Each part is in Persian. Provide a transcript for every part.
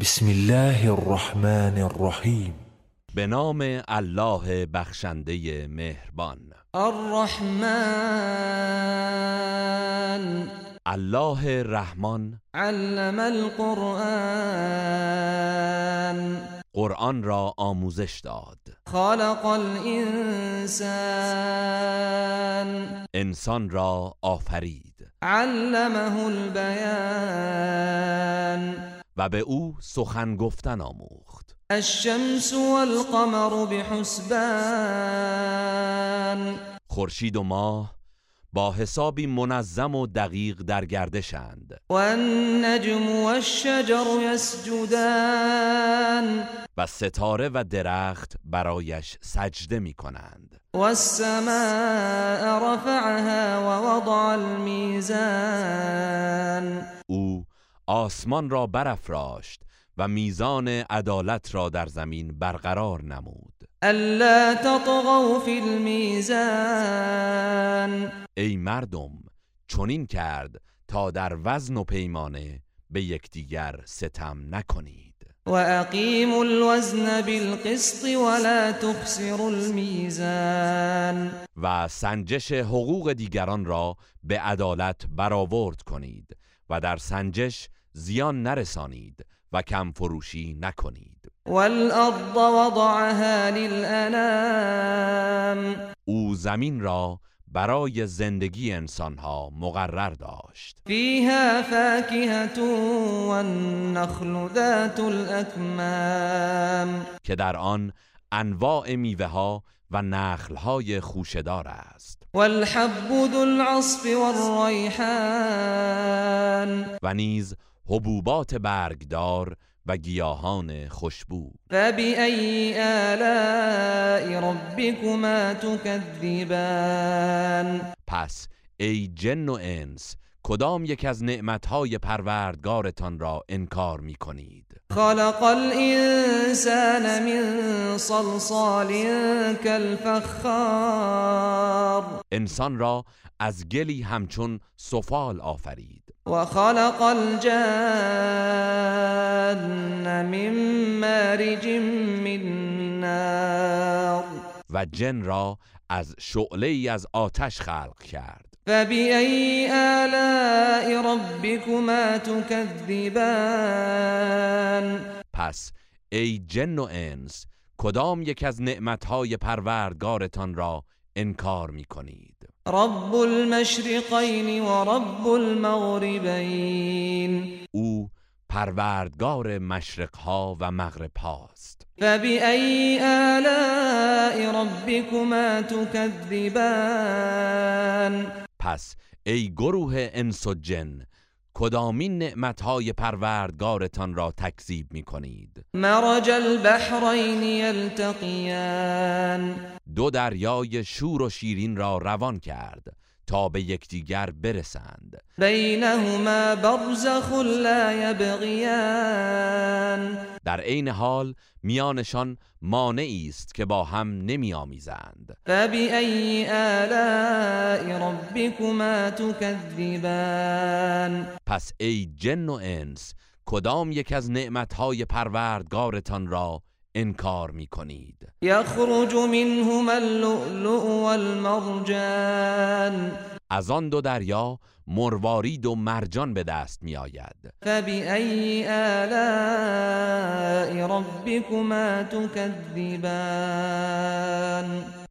بسم الله الرحمن الرحیم به نام الله بخشنده مهربان. الرحمن. الله رحمان. علم القرآن. قرآن را آموزش داد. خلق الانسان. انسان را آفرید. علمه البیان. و به او سخن گفتن آموخت. الشمس والقمر بحسبان. خورشید و ماه با حسابی منظم و دقیق در گردشند. والنجم والشجر يسجدان. و ستاره و درخت برایش سجده می کنند والسماء رفعها ووضع الميزان. او آسمان را برافراشت و میزان عدالت را در زمین برقرار نمود. ألا تطغوا في الميزان. ای مردم چنین کرد تا در وزن و پیمانه به یکدیگر ستم نکنید. وأقيموا الوزن بالقسط ولا تخسروا الميزان و سنجش حقوق دیگران را به عدالت برآورد کنید و در سنجش زیان نرسانید و کم فروشی نکنید. والأرض وضعها للأنام. او زمین را برای زندگی انسانها مقرر داشت. فيها فاكهة والنخل ذات الأكمام. که در آن انواع میوه ها و نخل های خوشدار است. والحب ذو العصف والريحان و نیز حبوبات برگدار و گیاهان خوشبو. فبأي آلاء ربكما تكذبان؟ پس ای جن و انس کدام یک از نعمتهای پروردگارتان را انکار می کنید خلق الإنسان من صلصال كالفخار. انسان را از گلی همچون سفال آفرید. وخلق الجن من مارج من نار. و جن را از شعله ای از آتش خلق کرد. فبأي آلاء ربكما تكذبان؟ پس ای جن و انس کدام یک از نعمتهای پروردگارتان را انکار می کنید رب المشرقين ورب المغربين او پروردگار مشرقها و مغرب هاست فبأي آلاء ربكما تكذبان؟ پس ای گروه انس و جن کدامین نعمتهای پروردگارتان را تکذیب می کنید مرج البحرين يلتقيان دو دریای شور و شیرین را روان کرد. تا به یکدیگر برسند. بينهما برزخ لا يبغيان در عین حال میانشان مانعی است که با هم نمی آمیزند. فبأي آلاء ربكما تكذبان پس ای جن و انس کدام یک از نعمتهای پروردگارتان را انکار می کنید يخرج منهما اللؤلؤ والمرجان. از آن دو دریا مروارید و مرجان به دست می آید فبأي آلاء ربكما تكذبان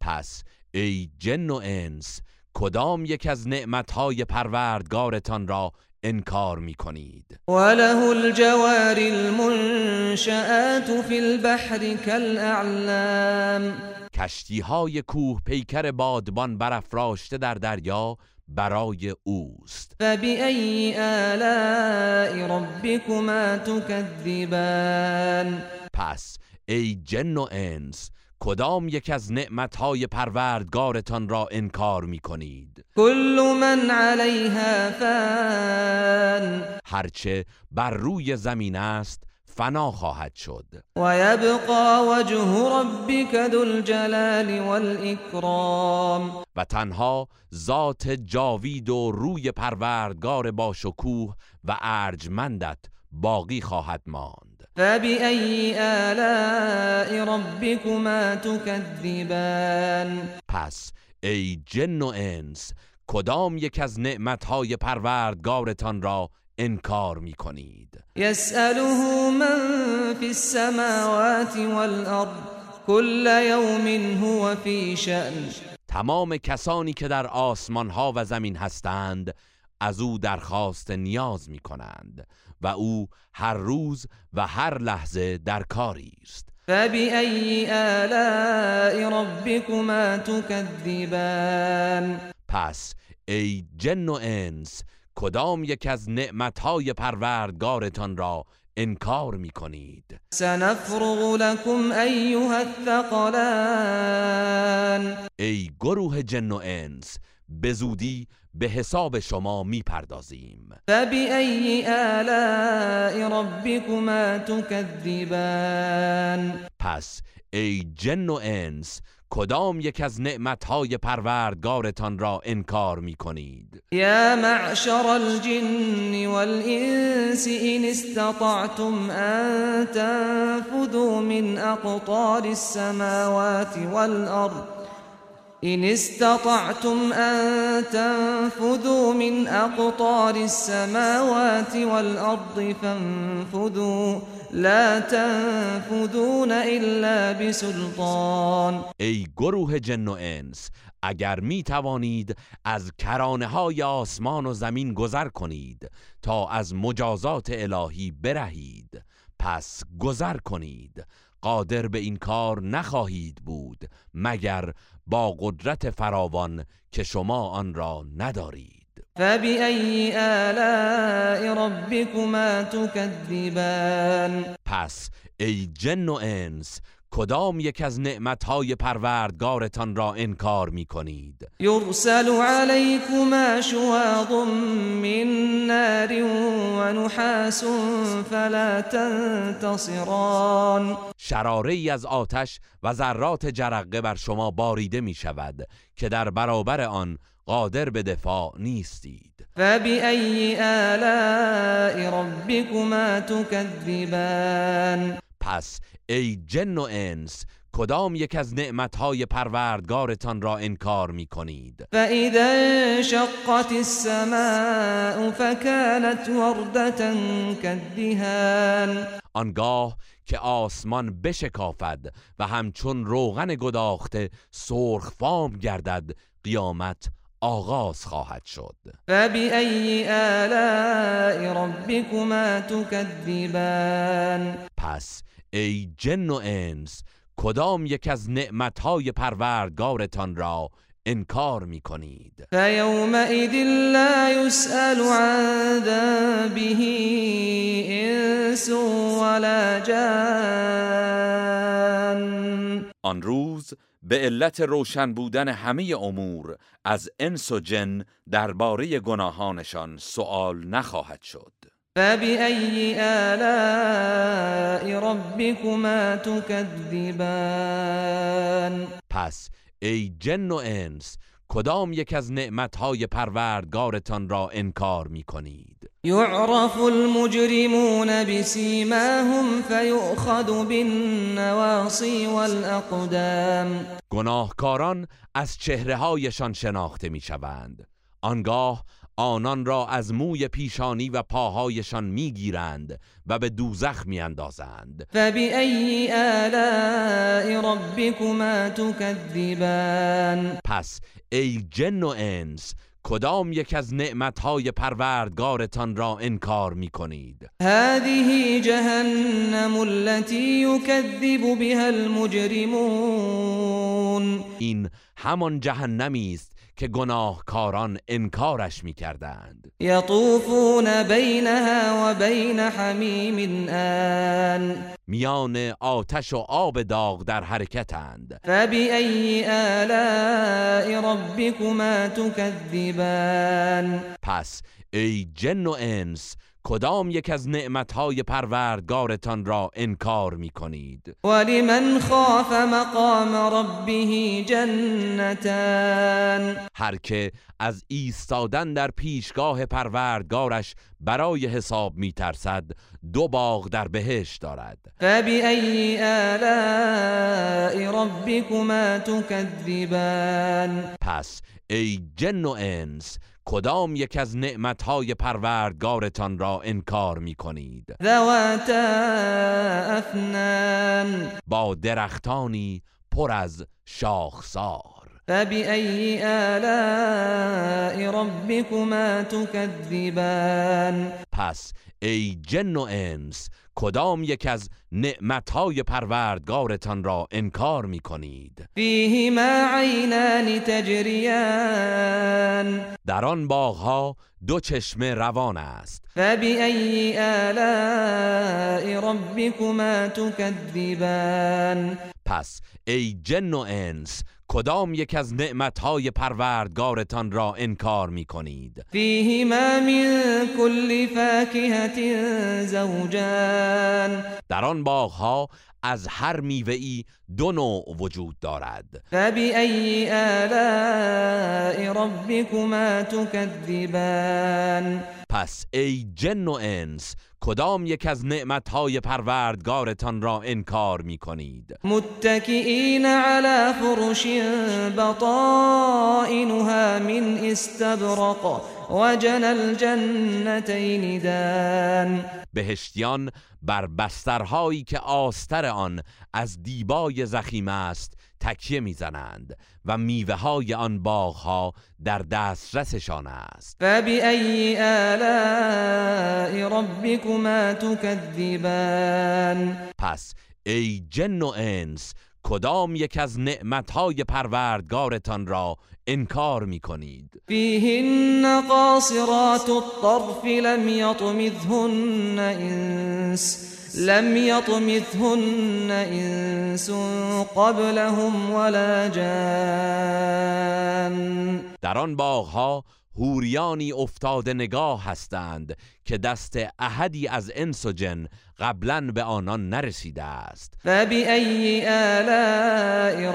پس ای جن و انس کدام یک از نعمتهای پروردگارتان را انکار می کنید وله الجوار المنشآت في البحر كالأعلام کشتی های کوه پیکر بادبان برافراشته در دریا برای اوست. فبأي آلاء ربكما تكذبان پس ای جن و انس کدام یک از نعمتهای پروردگارتان را انکار می کنید كل من عليها فان. هرچه بر روی زمین است فنا خواهد شد. ويبقى وجه ربك ذو الجلال والإكرام و تنها ذات جاوید و روی پروردگار با شکوه و ارجمندت باقی خواهد ماند. فبأي آلاء ربكما تكذبان پس ای جن و انس کدام یک از نعمتهای پروردگارتان را انکار می کنید يسأله من في السماوات والأرض كل يوم هو في شأن. تمام کسانی که در آسمان ها و زمین هستند از او درخواست نیاز می کنند و او هر روز و هر لحظه در کاری است. فبأي آلاء ربكما تكذبان؟ پس ای جن و انس کدام یک از نعمتهای پروردگارتان را انکار می کنید سنفرغ لكم أيها الثقلان. ای گروه جن و انس به زودی به حساب شما می پردازیم فبأي آلاء ربكما تكذبان؟ پس ای جن و انس کدام یک از نعمتهای پروردگارتان را انکار می کنید يا معشر الجن والإنس إن استطعتم أن تنفذوا من أقطار السماوات والأرض إن استطعتم أن تنفذوا من أقطار السماوات والأرض فانفذوا. لا تنفذون إلا بسلطان. ای گروه جن و انس اگر می توانید از کرانه های آسمان و زمین گذر کنید تا از مجازات الهی برهید پس گذر کنید. قادر به این کار نخواهید بود مگر با قدرت فراوان که شما آن را ندارید. فبأي آلاء ربكما تكذبان پس ای جن و انس کدام یک از نعمتهای پروردگارتان را انکار می کنید يرسل عليكما شواظ من نار ونحاس فلا تنتصران. شراره ای از آتش و ذرات جرقه بر شما باریده می شود که در برابر آن قادر به دفاع نیستید. فبأي آلاء ربكما تكذبان پس ای جن و انس کدام یک از نعمتهای پروردگارتان را انکار می کنید فإذا انشقت السماء فكانت وردة كالدهان آنگاه که آسمان بشکافد و همچون روغن گداخته سرخفام گردد قیامت آغاز خواهد شد. فبأي آلاء ربكما تكذبان پس ای جن و انس کدام یک از نعمتهای پروردگارتان را انکار می کنید فيومئذ لا يسأل عن ذنبه إنس ولا جان. آن روز به علت روشن بودن همه امور از انس و جن درباره گناهانشان سوال نخواهد شد. فبأي آلاء ربكما تكذبان پس ای جن و انس کدام یک از نعمتهای پروردگارتان را انکار می کنید يعرف المجرمون بسيماهم فيؤخذ بالنواصي والأقدام. گناهکاران از چهره هایشان شناخته می شوند آنگاه آنان را از موی پیشانی و پاهایشان می گیرند و به دوزخ می اندازند فبأي آلاء ربكما تكذبان؟ پس ای جن و انس کدام یک از نعمتهای پروردگارتان را انکار می کنید هذه جهنم التي يكذب بها المجرمون. این همان جهنمی است که گناهکاران انکارش می کردند يطوفون بينها وبين حميم آن. میان آتش و آب داغ در حرکتند. فبأي آلاء ربكما تكذبان پس ای جن و انس کدام یک از نعمتهای پروردگارتان را انکار می کنید ولمن خاف مقام ربه جنتان. هر که از ایستادن در پیشگاه پروردگارش برای حساب می ترسد دو باغ در بهشت دارد. فبأي آلاء ربكما تكذبان پس ای جن و انس کدام یک از نعمتهای پروردگارتان را انکار می کنید ذواتا افنان با درختانی پر از شاخسار. فبأي آلاء ربكما تكذبان؟ پس ای جن و انس کدام یک از نعمتهای پروردگارتان را انکار می کنید فيهما عينان تجريان در آن باغها دو چشمه روان است. فبأي آلاء ربكما تكذبان پس ای جن و انس کدام یک از نعمتهای پروردگارتان را انکار می کنید فيهما من كل فاكهة زوجان. در آن باغها از هر میوه‌ای دو نوع وجود دارد. فبأي آلاء ربكما تكذبان پس ای جن و انس کدام یک از نعمتهای پروردگارتان را انکار می کنید متكئين على فرش بطائنها من استبرق وجنى الجنتين دان. بهشتیان بر بسترهایی که آستر آن از دیبای زخیم است تکیه می‌زنند و میوه های آن باغها در دسترسشان است. فبأي آلاء ربكما تكذبان؟ پس ای جن و انس کدام یک از نعمتهای پروردگارتان را انکار می کنید فيهن قاصرات الطرف لم يطمثهن إنس لم يطمثهن إنس قبلهم ولا جان. در آن باغها هوریانی افتاده نگاه هستند که دست احدی از انس و جن قبلا به آنان نرسیده است. آلاء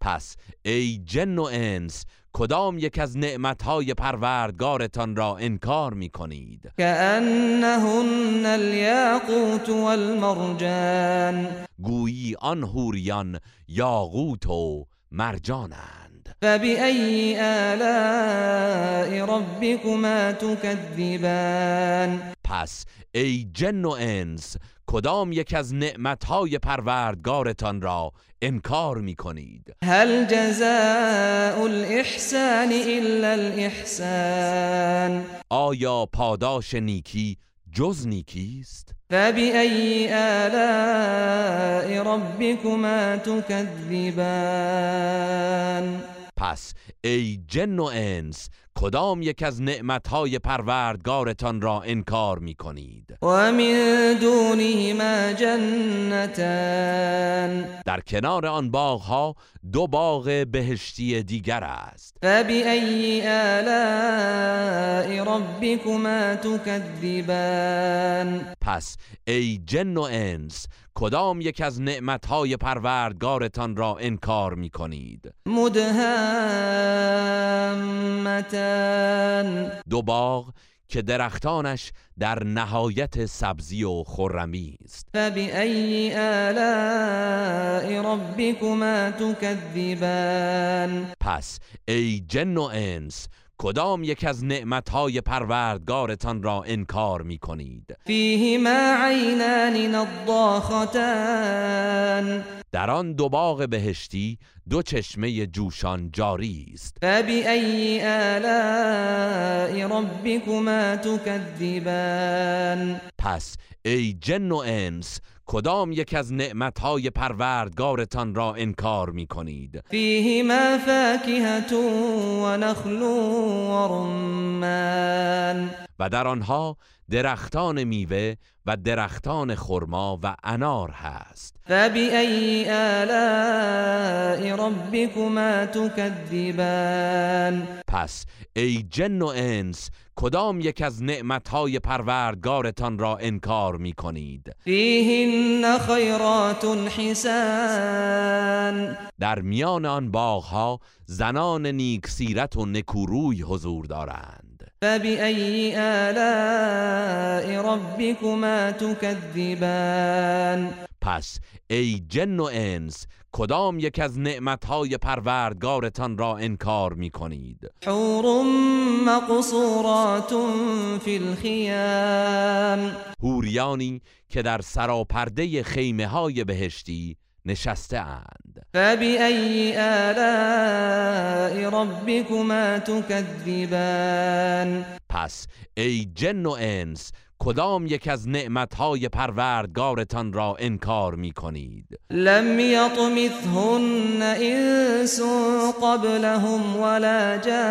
پس ای جن و انس کدام یک از نعمتهای پروردگارتان را انکار می کنید كأنهن الياقوت والمرجان. گویی آن هوریان یاقوت و مرجانند فبأي آلاء ربكما تكذبان پس ای جن و انس کدام یک از نعمتهای پروردگارتان را انکار می کنید هل جزاء الإحسان إلا الإحسان آیا پاداش نیکی جز نیکی است؟ فبأي آلاء ربكما تكذبان پس ای جن و انس کدام یک از نعمتهای پروردگارتان را انکار می کنید ومن دونهما جنتان. در کنار آن باغها دو باغ بهشتی دیگر است. فبأي آلاء ربكما تكذبان پس ای جن و انس کدام یک از نعمتهای پروردگارتان را انکار می کنید مدهامتان دو باغ که درختانش در نهایت سبزی و خرمی است. فبأي آلاء ربكما تكذبان پس ای جن و انس کدام یک از نعمتهای پروردگارتان را انکار می کنید فيهما عينان نضاختان در آن دو باغ بهشتی دو چشمه جوشان جاری است. فبأي آلاء ربكما تكذبان پس ای جن و انس کدام یک از نعمتهای پروردگارتان را انکار می کنید فيهما فاكهة ونخل ورمان و در آنها درختان میوه و درختان خرما و انار هست. فبأي آلاء ربكما تكذبان پس ای جن و انس کدام یک از نعمتهای پروردگارتان را انکار می کنید فیهن خیرات حسان. در میان آن باغها زنان نیک سیرت و نکوروی حضور دارند. فبأي آلاء ربكما تكذبان پس ای جن و انس کدام یک از نعمتهای پروردگارتان را انکار می کنید حور مقصورات في الخيام هوریانی که در سراپرده خیمه های بهشتی نشسته اند. فبأي آلاء ربكما تكذبان پس ای جن و انس کدام یک از نعمتهای پروردگارتان را انکار می کنید لم يطمثهن انس قبلهم ولا جان.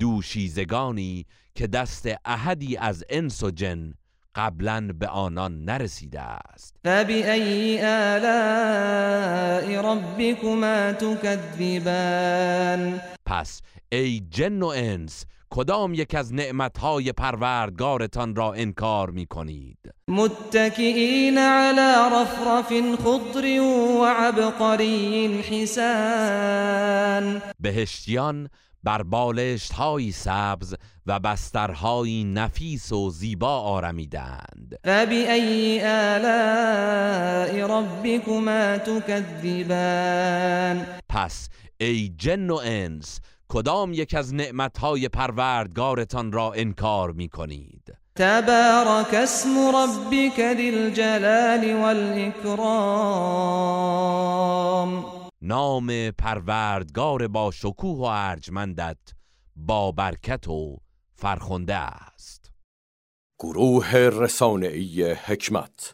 دوشیزگانی که دست احدی از انس و جن قبلا به آنان نرسیده است. فبأي آلاء ربكما تكذبان پس ای جن و انس کدام یک از نعمتهای پروردگارتان را انکار می کنید متكئين على رفرف خضر وعبقري حسان. بهشتیان بر بالشت های سبز و بسترهایی نفیس و زیبا آرمیدند. فبأي آلاء ربكما تكذبان؟ پس ای جن و انس کدام یک از نعمتهای پروردگارتان را انکار می کنید تبارك اسم ربك ذي الجلال والإكرام نام پروردگار با شکوه و ارجمندت با برکت و فرخنده است. گروه رسانه‌ای حکمت